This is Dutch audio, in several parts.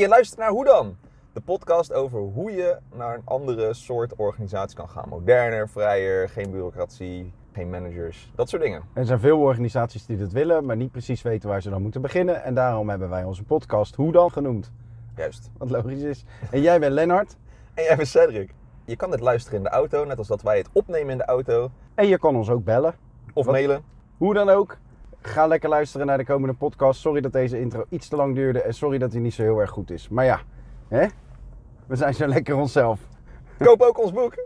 Je luistert naar Hoe dan? De podcast over hoe je naar een andere soort organisatie kan gaan. Moderner, vrijer, geen bureaucratie, geen managers, dat soort dingen. Er zijn veel organisaties die dat willen, maar niet precies weten waar ze dan moeten beginnen. En daarom hebben wij onze podcast Hoe dan genoemd. Juist. Wat logisch is. En jij bent Lennart. En jij bent Cedric. Je kan dit luisteren in de auto, net als dat wij het opnemen in de auto. En je kan ons ook bellen. Of Wat? mailen. Hoe dan ook. Ga lekker luisteren naar de komende podcast. Sorry dat deze intro iets te lang duurde. En sorry dat hij niet zo heel erg goed is. Maar ja, hè? we zijn zo lekker onszelf. Koop ook ons boek.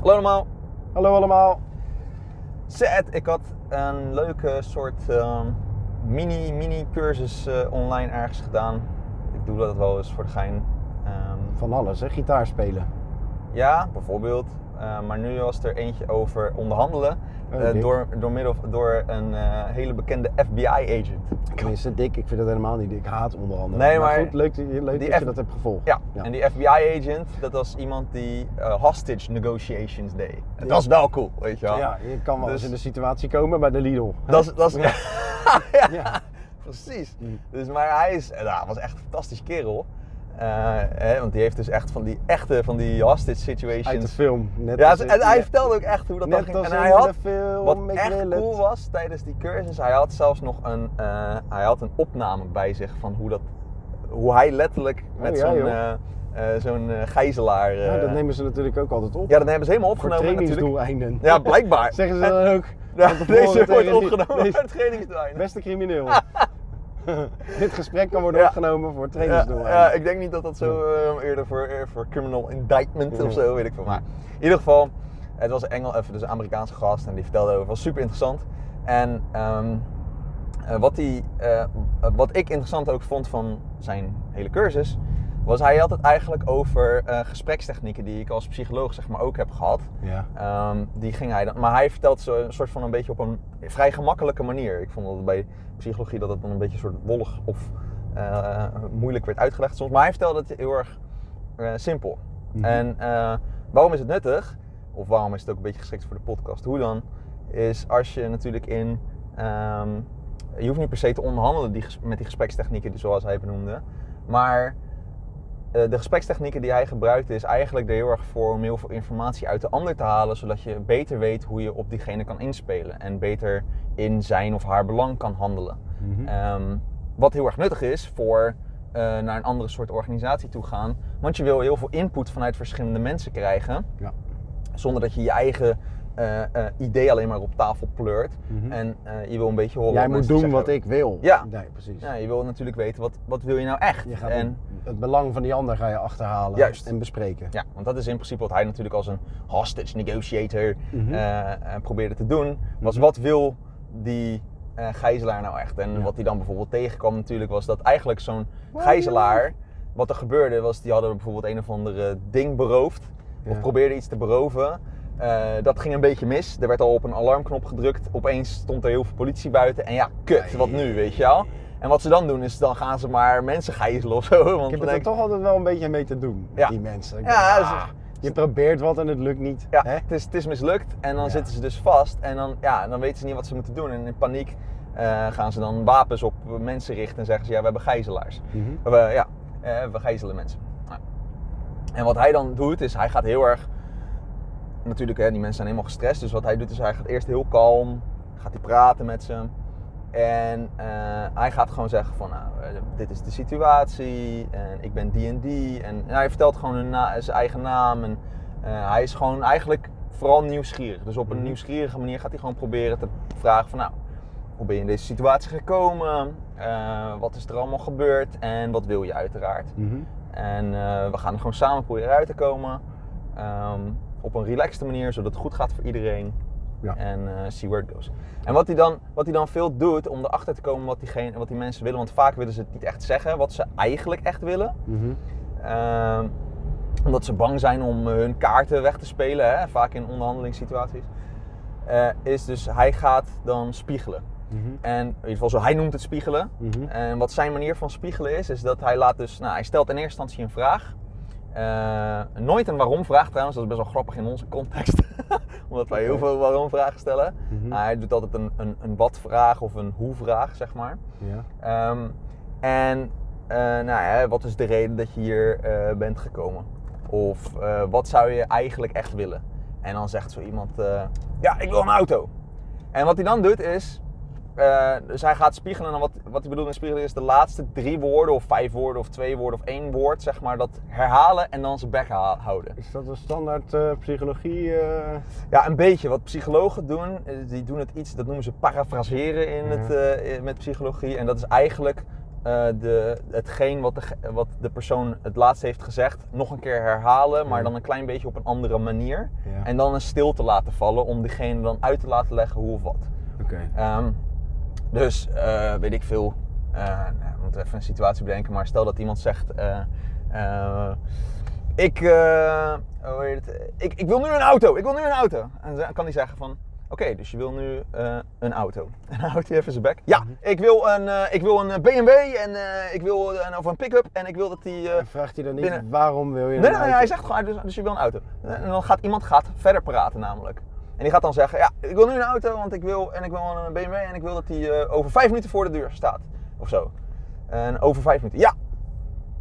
Hallo allemaal. Hallo allemaal. Zet, ik had een leuke soort ehm, mini, mini cursus eh, online ergens gedaan. Ik doe dat wel eens voor de gein. Ehm, Van alles, hè? Gitaar spelen. ja, bijvoorbeeld. Eh, maar nu was er eentje over onderhandelen. Oh, eh, door, door middel door een eh, hele bekende FBI-agent. Tenminste, dik. Ik vind dat helemaal niet dik. Ik haat onder andere. Nee, maar goed, leuk, dat je- leuk dat je F- dat hebt gevolgd. Ja, en die FBI-agent, dat was iemand die hostage negotiations deed. Dat is wel cool, weet je wel. Ja, je kan wel Dus- eens in de situatie komen bij de Lidl. Dat is, dat is, ja, precies. Mm. Dus, maar hij is, nou, was echt een fantastische kerel. Eh, hè, want die heeft dus echt van die echte, van die hostage situations. Uit de film. Net ja, en hij vertelde ook echt hoe dat dan ging. En hij had, film. wat echt cool het. was tijdens die cursus, hij had zelfs nog een, eh, hij had een opname bij zich van hoe, dat, hoe hij letterlijk met Oh, ja, zo'n eh, zo'n gijzelaar... Ja, dat nemen ze natuurlijk ook altijd op. ja, dat hebben ze helemaal voor opgenomen natuurlijk. trainingsdoeleinden. Ja, blijkbaar. Zeggen ze dan ook. Ja, deze wordt opgenomen deze- voor trainingsdoeleinden. Beste crimineel. Dit gesprek kan worden Ja. opgenomen voor Ja, trainingsdoeleinden. ja, ik denk niet dat dat zo eh, eerder voor, eh, voor criminal indictment of zo, weet ik veel. Maar in ieder geval, het was een Engel, even dus een Amerikaanse gast en die vertelde over, was super interessant. En ehm, eh, wat, die, wat ik interessant ook vond van zijn hele cursus, was hij had het eigenlijk over eh, gesprekstechnieken die ik als psycholoog zeg maar ook heb gehad. Ja. Ehm, die ging hij dan, maar hij vertelt zo een soort van een beetje op een vrij gemakkelijke manier. Ik vond dat bij psychologie dat het dan een beetje een soort wollig of eh, moeilijk werd uitgelegd soms. Maar hij vertelde het heel erg eh, simpel. Mhm. En waarom is het nuttig? Of waarom is het ook een beetje geschikt voor de podcast? Hoe dan? Is als je natuurlijk in. ehm, je hoeft niet per se te onderhandelen die, met die gesprekstechnieken die zoals hij benoemde. Maar de gesprekstechnieken die hij gebruikt is eigenlijk er heel erg voor om heel veel informatie uit de ander te halen, zodat je beter weet hoe je op diegene kan inspelen en beter in zijn of haar belang kan handelen. Mhm. Ehm, wat heel erg nuttig is voor eh, naar een andere soort organisatie toe gaan, want je wil heel veel input vanuit verschillende mensen krijgen, Ja. zonder dat je je eigen eh, eh, idee alleen maar op tafel pleurt. Mhm. En eh, je wil een beetje horen Jij moet doen zeggen. wat ik wil. Ja. Nee, precies. Ja, je wil natuurlijk weten wat, wat wil je nou echt. Je gaat en, het belang van die ander ga je achterhalen Juist. en bespreken. Ja, want dat is in principe wat hij natuurlijk als een hostage negotiator eh, probeerde te doen. Was Mhm. wat wil die gijzelaar nou echt? En Ja. wat hij dan bijvoorbeeld tegenkwam natuurlijk was dat eigenlijk zo'n gijzelaar... Wat er gebeurde was, die hadden bijvoorbeeld een of andere ding beroofd. Of Ja. probeerden iets te beroven. Eh, dat ging een beetje mis. Er werd al op een alarmknop gedrukt. Opeens stond er heel veel politie buiten. En ja, kut, wat nu, weet je wel? En wat ze dan doen is, dan gaan ze maar mensen gijzelen of zo. Want Ik heb er toch altijd wel een beetje mee te doen, met Ja. die mensen. Ik Ja, denk, ze- ah, je probeert wat en het lukt niet. Ja, Hè? het is, het is mislukt en dan Ja. zitten ze dus vast en dan, ja, dan weten ze niet wat ze moeten doen. En in paniek eh, gaan ze dan wapens op mensen richten en zeggen ze, ja, we hebben gijzelaars. Mhm. We, ja, eh, we gijzelen mensen. Nou. En wat hij dan doet, is hij gaat heel erg, natuurlijk, hè, die mensen zijn helemaal gestrest. Dus wat hij doet, is hij gaat eerst heel kalm, gaat hij praten met ze. En eh, hij gaat gewoon zeggen van, nou, eh, dit is de situatie en ik ben die en die. En hij vertelt gewoon hun na- zijn eigen naam. En eh, hij is gewoon eigenlijk vooral nieuwsgierig. Dus op een Mhm. nieuwsgierige manier gaat hij gewoon proberen te vragen van, nou, hoe ben je in deze situatie gekomen? Wat is er allemaal gebeurd? En wat wil je uiteraard? Mhm. En we gaan er gewoon samen proberen uit te komen. Ehm, op een relaxte manier, zodat het goed gaat voor iedereen. Ja. En eh see where it goes. En wat hij, dan, wat hij dan veel doet om erachter te komen wat, diegene, wat die mensen willen. Want vaak willen ze het niet echt zeggen wat ze eigenlijk echt willen. Mhm. Ehm, omdat ze bang zijn om eh, hun kaarten weg te spelen. Hè? Vaak in onderhandelingssituaties. Eh, is dus hij gaat dan spiegelen. Mhm. En in ieder geval zo, hij noemt het spiegelen. Mhm. En wat zijn manier van spiegelen is, is dat hij laat dus, nou, hij stelt in eerste instantie een vraag. Eh, nooit een waarom vraag trouwens, dat is best wel grappig in onze context. Omdat wij heel veel waarom vragen stellen. Mhm. Hij doet altijd een, een, een wat vraag of een hoe vraag, zeg maar. Ja. Ehm, en eh, nou ja, wat is de reden dat je hier eh, bent gekomen? Of wat zou je eigenlijk echt willen? En dan zegt zo iemand, ja, ik wil een auto. En wat hij dan doet is, eh, dus hij gaat spiegelen. En wat, wat hij bedoelt met spiegelen is de laatste drie woorden, of vijf woorden, of twee woorden, of één woord, zeg maar, dat herhalen en dan zijn bek houden. Is dat een standaard eh, psychologie? eh? Ja, een beetje. Wat psychologen doen, die doen het iets, dat noemen ze parafraseren in het, Ja. met psychologie. En dat is eigenlijk de, hetgeen wat de, wat de persoon het laatst heeft gezegd, nog een keer herhalen, maar Ja. dan een klein beetje op een andere manier. Ja. En dan een stilte laten vallen om diegene dan uit te laten leggen hoe of wat. Oké. Ehm, dus eh, weet ik veel. eh nou, we moeten even een situatie bedenken, maar stel dat iemand zegt: eh, eh, ik, eh, hoe heet het? ik, ik wil nu een auto, ik wil nu een auto. En dan kan hij zeggen: van, Oké, dus je wil nu eh, een auto. En dan houdt hij even zijn bek. Ja, Mhm. ik wil een, eh, ik wil een BMW en eh, ik wil een, of een pick-up en ik wil dat die. eh, vraagt hij dan niet binnen- waarom wil je Nee, een nee, auto? hij zegt gewoon, dus, dus je wil een auto. En dan gaat iemand gaat verder praten namelijk. En die gaat dan zeggen, ja, ik wil nu een auto, want ik wil, en ik wil een BMW en ik wil dat die eh, over vijf minuten voor de deur staat. Of zo. En over vijf minuten, ja.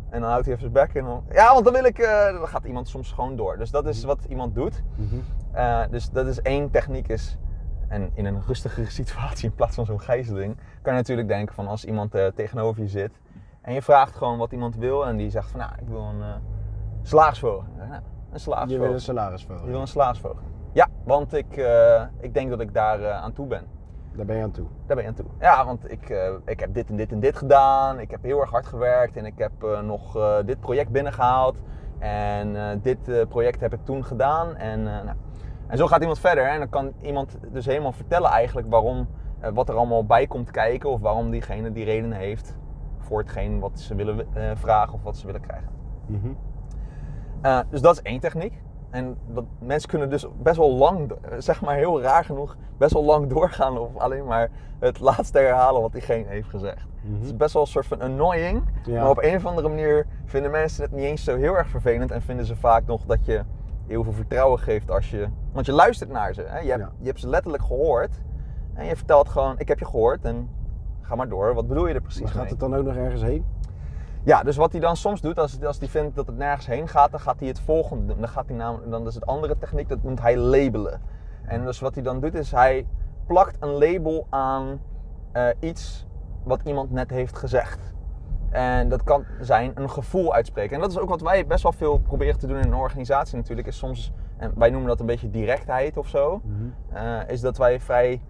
En dan houdt hij even zijn bek en dan, ja, want dan wil ik, eh, dan gaat iemand soms gewoon door. Dus dat is wat iemand doet. Mhm. Eh, dus dat is één techniek is, en in een rustigere situatie in plaats van zo'n gijzeling, kan je natuurlijk denken van als iemand tegenover je zit en je vraagt gewoon wat iemand wil en die zegt van nou, ik wil een uh, een Je salarisverhoging. wil een salarisverhoging. Je wil een salarisverhoging. Ja, want ik, eh, ik denk dat ik daar eh, aan toe ben. Daar ben je aan toe. Daar ben je aan toe. Ja, want ik, eh, ik heb dit en dit en dit gedaan. Ik heb heel erg hard gewerkt en ik heb nog dit project binnengehaald. En dit project heb ik toen gedaan. En, nou. en zo gaat iemand verder. En dan kan iemand dus helemaal vertellen eigenlijk waarom, wat er allemaal bij komt kijken. Of waarom diegene die redenen heeft voor hetgeen wat ze willen vragen of wat ze willen krijgen. Mhm. Dus dat is één techniek. En dat, mensen kunnen dus best wel lang, zeg maar heel raar genoeg, best wel lang doorgaan of alleen maar het laatste herhalen wat diegene heeft gezegd. Mhm. Het is best wel een soort van annoying, Ja. maar op een of andere manier vinden mensen het niet eens zo heel erg vervelend en vinden ze vaak nog dat je heel veel vertrouwen geeft als je, want je luistert naar ze. Hè? Je, hebt, Ja. je hebt ze letterlijk gehoord en je vertelt gewoon, ik heb je gehoord en ga maar door. Wat bedoel je er precies Maar gaat mee? het dan ook nog ergens heen? Ja, dus wat hij dan soms doet, als, als hij vindt dat het nergens heen gaat, dan gaat hij het volgende doen. Dan gaat hij namelijk, dan is het andere techniek, dat noemt hij labelen. En dus wat hij dan doet, is hij plakt een label aan eh, iets wat iemand net heeft gezegd. En dat kan zijn een gevoel uitspreken. En dat is ook wat wij best wel veel proberen te doen in een organisatie natuurlijk. Is soms, en wij noemen dat een beetje directheid of zo. eh, is dat wij vrij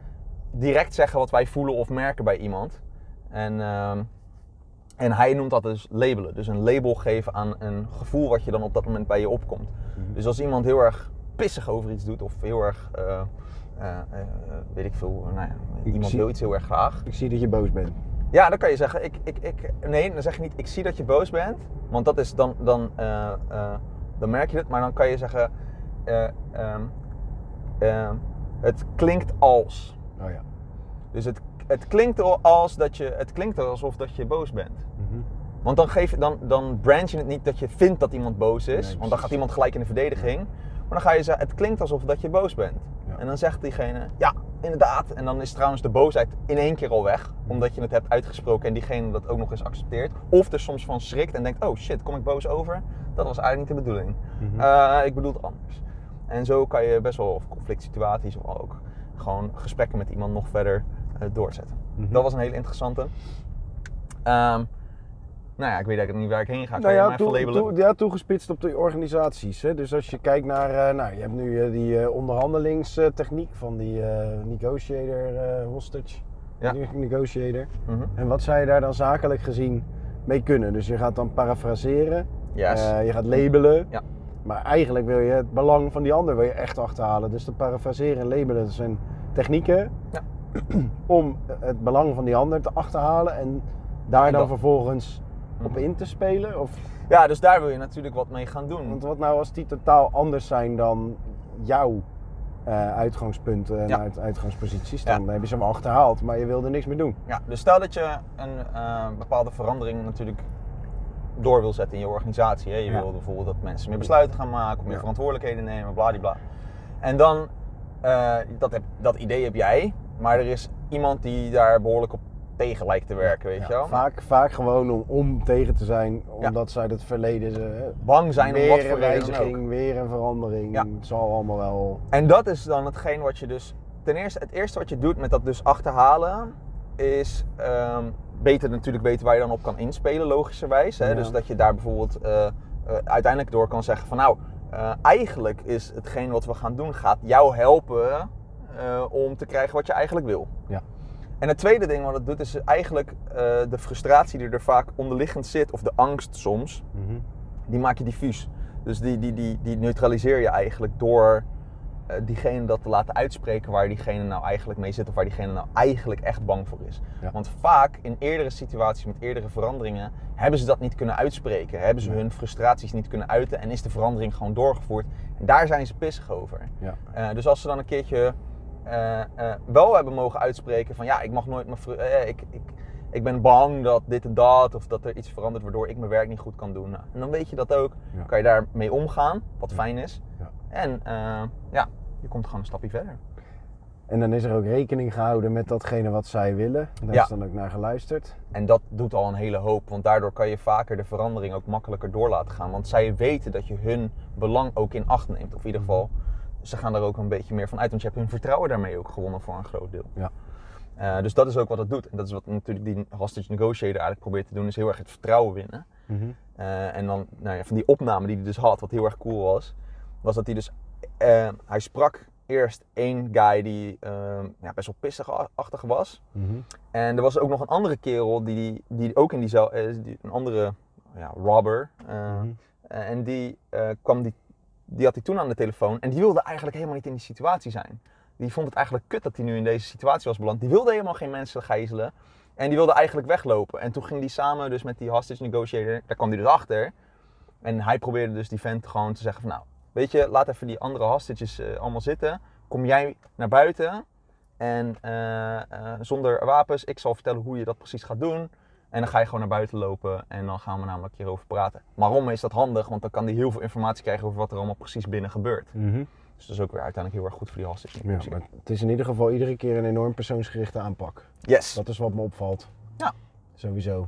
direct zeggen wat wij voelen of merken bij iemand. En, ehm, en hij noemt dat dus labelen. Dus een label geven aan een gevoel wat je dan op dat moment bij je opkomt. Mhm. Dus als iemand heel erg pissig over iets doet of heel erg, eh, eh, eh, weet ik veel, nou ja, iemand zie- wil iets heel erg graag. Ik zie dat je boos bent. Ja, dan kan je zeggen, ik, ik, ik, nee, dan zeg je niet, ik zie dat je boos bent. Want dat is dan, dan, dan merk je het. Maar dan kan je zeggen, eh, ehm, ehm, het klinkt als. Oh ja. Dus het, het klinkt als dat je, het klinkt alsof dat je boos bent. Mhm. Want dan, geef, je- dan, dan brand je het niet dat je vindt dat iemand boos is. Nee, want dan gaat iemand gelijk in de verdediging. Maar dan ga je zeggen, het klinkt alsof dat je boos bent. Ja. En dan zegt diegene, ja, inderdaad. En dan is trouwens de boosheid in één keer al weg. Omdat je het hebt uitgesproken en diegene dat ook nog eens accepteert. Of er soms van schrikt en denkt, oh shit, kom ik boos over? Dat was eigenlijk niet de bedoeling. Mhm. Eh, ik bedoel het anders. En zo kan je best wel, of conflict situaties of ook, gewoon gesprekken met iemand nog verder eh, doorzetten. Mhm. Dat was een hele interessante. Ehm, nou ja, ik weet eigenlijk niet waar ik heen ga. Kan Nou ja, toe, ja, toegespitst op de organisaties. Hè? Dus als je kijkt naar, eh, nou, je hebt nu eh, die onderhandelingstechniek van die negotiator, hostage, Ja. ne- negotiator. Mhm. En wat zou je daar dan zakelijk gezien mee kunnen? Dus je gaat dan parafraseren, Yes. je gaat labelen. Ja. Maar eigenlijk wil je het belang van die ander wil je echt achterhalen. Dus de parafraseren en labelen dat zijn technieken Ja. om het belang van die ander te achterhalen en daar dan vervolgens op Mhm. in te spelen? Of Ja, dus daar wil je natuurlijk wat mee gaan doen. want wat nou als die totaal anders zijn dan jouw eh, uitgangspunten en Ja. uit, uitgangsposities? Ja. Dan heb je ze wel achterhaald, maar je wilde niks meer doen. Ja, dus stel dat je een eh, bepaalde verandering natuurlijk door wil zetten in je organisatie. Hè? Je Ja. wil bijvoorbeeld dat mensen meer besluiten gaan maken, of meer Ja. verantwoordelijkheden nemen, bladibla. En dan, eh, dat, heb, dat idee heb jij, maar er is iemand die daar behoorlijk op tegen lijkt te werken, weet Ja, je wel. Vaak, vaak gewoon om, om tegen te zijn, omdat zij het verleden ze, Bang zijn om wat voor wijziging, weer een verandering. Het zal allemaal wel. En dat is dan hetgeen wat je dus. Ten eerste, het eerste wat je doet met dat dus achterhalen, is ehm, beter natuurlijk weten waar je dan op kan inspelen, logischerwijs. Hè? Ja. Dus dat je daar bijvoorbeeld eh, eh, uiteindelijk door kan zeggen van nou, eh, eigenlijk is hetgeen wat we gaan doen, gaat jou helpen eh, om te krijgen wat je eigenlijk wil. Ja. En het tweede ding wat het doet, is eigenlijk eh, de frustratie die er vaak onderliggend zit, of de angst soms, die maak je diffuus. Dus die, die, die, die neutraliseer je eigenlijk door eh, diegene dat te laten uitspreken waar diegene nou eigenlijk mee zit of waar diegene nou eigenlijk echt bang voor is. Ja. Want vaak in eerdere situaties met eerdere veranderingen hebben ze dat niet kunnen uitspreken. Hebben ze hun frustraties niet kunnen uiten en is de verandering gewoon doorgevoerd. En daar zijn ze pissig over. Ja. Dus als ze dan een keertje wel hebben mogen uitspreken van ja, ik mag nooit mijn eh, ik, ik, ik ben bang dat dit en dat of dat er iets verandert waardoor ik mijn werk niet goed kan doen. Nou, en dan weet je dat ook. Ja. Kan je daarmee omgaan, wat fijn is. Ja. En eh, ja, je komt gewoon een stapje verder. En dan is er ook rekening gehouden met datgene wat zij willen. Daar Ja. is dan ook naar geluisterd. En dat doet al een hele hoop, want daardoor kan je vaker de verandering ook makkelijker door laten gaan. Want zij weten dat je hun belang ook in acht neemt. Of in ieder geval, ze gaan er ook een beetje meer van uit, want je hebt hun vertrouwen daarmee ook gewonnen voor een groot deel. Ja. Eh, dus dat is ook wat het doet. En dat is wat natuurlijk die hostage negotiator eigenlijk probeert te doen, is heel erg het vertrouwen winnen. Eh, en dan nou ja, van die opname die hij dus had, wat heel erg cool was, was dat hij dus, eh, hij sprak eerst één guy die eh, ja, best wel pissig-achtig was. En er was ook nog een andere kerel die, die ook in eh, die, een andere ja, robber. Mhm. en die, kwam die, die had hij toen aan de telefoon en die wilde eigenlijk helemaal niet in die situatie zijn. Die vond het eigenlijk kut dat hij nu in deze situatie was beland. Die wilde helemaal geen mensen gijzelen. En die wilde eigenlijk weglopen. En toen ging die samen dus met die hostage negotiator, daar kwam hij dus achter. En hij probeerde dus die vent gewoon te zeggen van nou, weet je, laat even die andere hostages eh, allemaal zitten. Kom jij naar buiten en eh, eh, zonder wapens, ik zal vertellen hoe je dat precies gaat doen. En dan ga je gewoon naar buiten lopen en dan gaan we namelijk hierover praten. Waarom is dat handig? Want dan kan hij heel veel informatie krijgen over wat er allemaal precies binnen gebeurt. Dus dat is ook weer uiteindelijk heel erg goed voor die hostage Ja, maar het is in ieder geval iedere keer een enorm persoonsgerichte aanpak. Yes. Dat is wat me opvalt. Ja. Sowieso.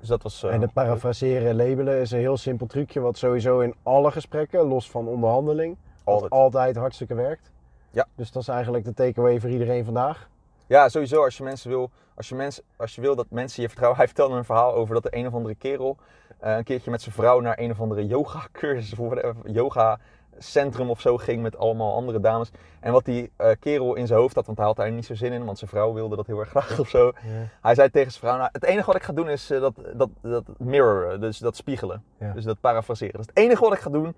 Dus dat was... eh, En het parafraseren en labelen is een heel simpel trucje wat sowieso in alle gesprekken, los van onderhandeling, Altijd. altijd, altijd hartstikke werkt. Ja. Dus dat is eigenlijk de takeaway voor iedereen vandaag. Ja, sowieso. Als je mensen wil, als je mensen, als je wil dat mensen je vertrouwen. Hij vertelde een verhaal over dat er een of andere kerel eh, een keertje met zijn vrouw naar een of andere yoga cursus of yoga centrum of zo ging met allemaal andere dames. En wat die eh, kerel in zijn hoofd had, want hij had daar niet zo zin in, want zijn vrouw wilde dat heel erg graag of zo. Hij zei tegen zijn vrouw, nou, het enige wat ik ga doen is eh, dat, dat, dat mirroren, dus dat spiegelen. Ja. Dus dat parafraseren. Dat is het enige wat ik ga doen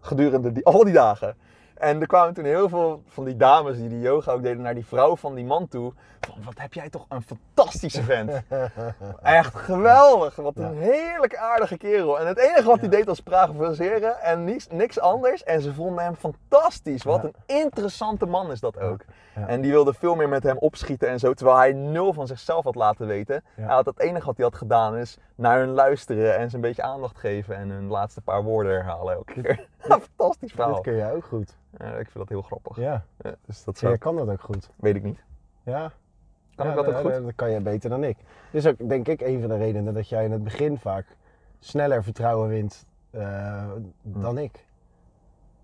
gedurende die, al die dagen. En er kwamen toen heel veel van die dames die die yoga ook deden naar die vrouw van die man toe. Van, wat heb jij toch een fantastische vent. Echt geweldig. Wat een heerlijk aardige kerel. En het enige wat hij deed was parafraseren en niks, niks anders. En ze vonden hem fantastisch. Wat Ja. een interessante man is dat ook. En die wilde veel meer met hem opschieten en zo. Terwijl hij nul van zichzelf had laten weten. Hij had het enige wat hij had gedaan is naar hun luisteren en ze een beetje aandacht geven. En hun laatste paar woorden herhalen elke keer. Fantastisch verhaal. Dit kun jij ook goed. Ja, ik vind dat heel grappig. Ja. Ja, dus dat Jij kan dat ook goed. weet ik niet. Ja. Kan ja, ik dat ook goed? Dat kan jij beter dan ik. Dit is ook denk ik een van de redenen dat jij in het begin vaak sneller vertrouwen wint eh, dan ik.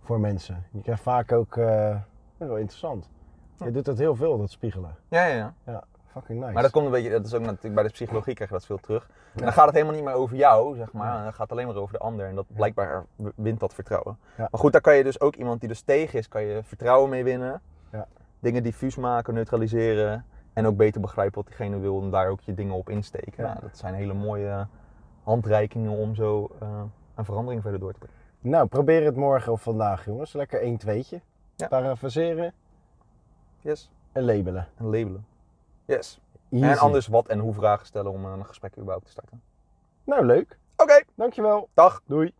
Voor mensen. Je krijgt vaak ook, eh, wel interessant. Je doet dat heel veel, dat spiegelen. Ja, ja, ja. Fucking nice. Maar dat komt een beetje, dat is ook natuurlijk bij de psychologie krijg je dat veel terug. En dan gaat het helemaal niet meer over jou, zeg maar. Dan gaat het alleen maar over de ander. En dat blijkbaar wint dat vertrouwen. Maar goed, daar kan je dus ook iemand die dus tegen is, kan je vertrouwen mee winnen. Ja. Dingen diffuus maken, neutraliseren. En ook beter begrijpen wat diegene wil en daar ook je dingen op insteken. Ja. Nou, dat zijn hele mooie handreikingen om zo eh, een verandering verder door te brengen. Nou, probeer het morgen of vandaag, jongens. Lekker 1 tweetje. Ja. Parafraseren Yes. en labelen. En labelen. Yes. Easy. En anders wat en hoe vragen stellen om eh, een gesprek überhaupt te starten. Nou, leuk. Oké, Dankjewel. dag. Doei.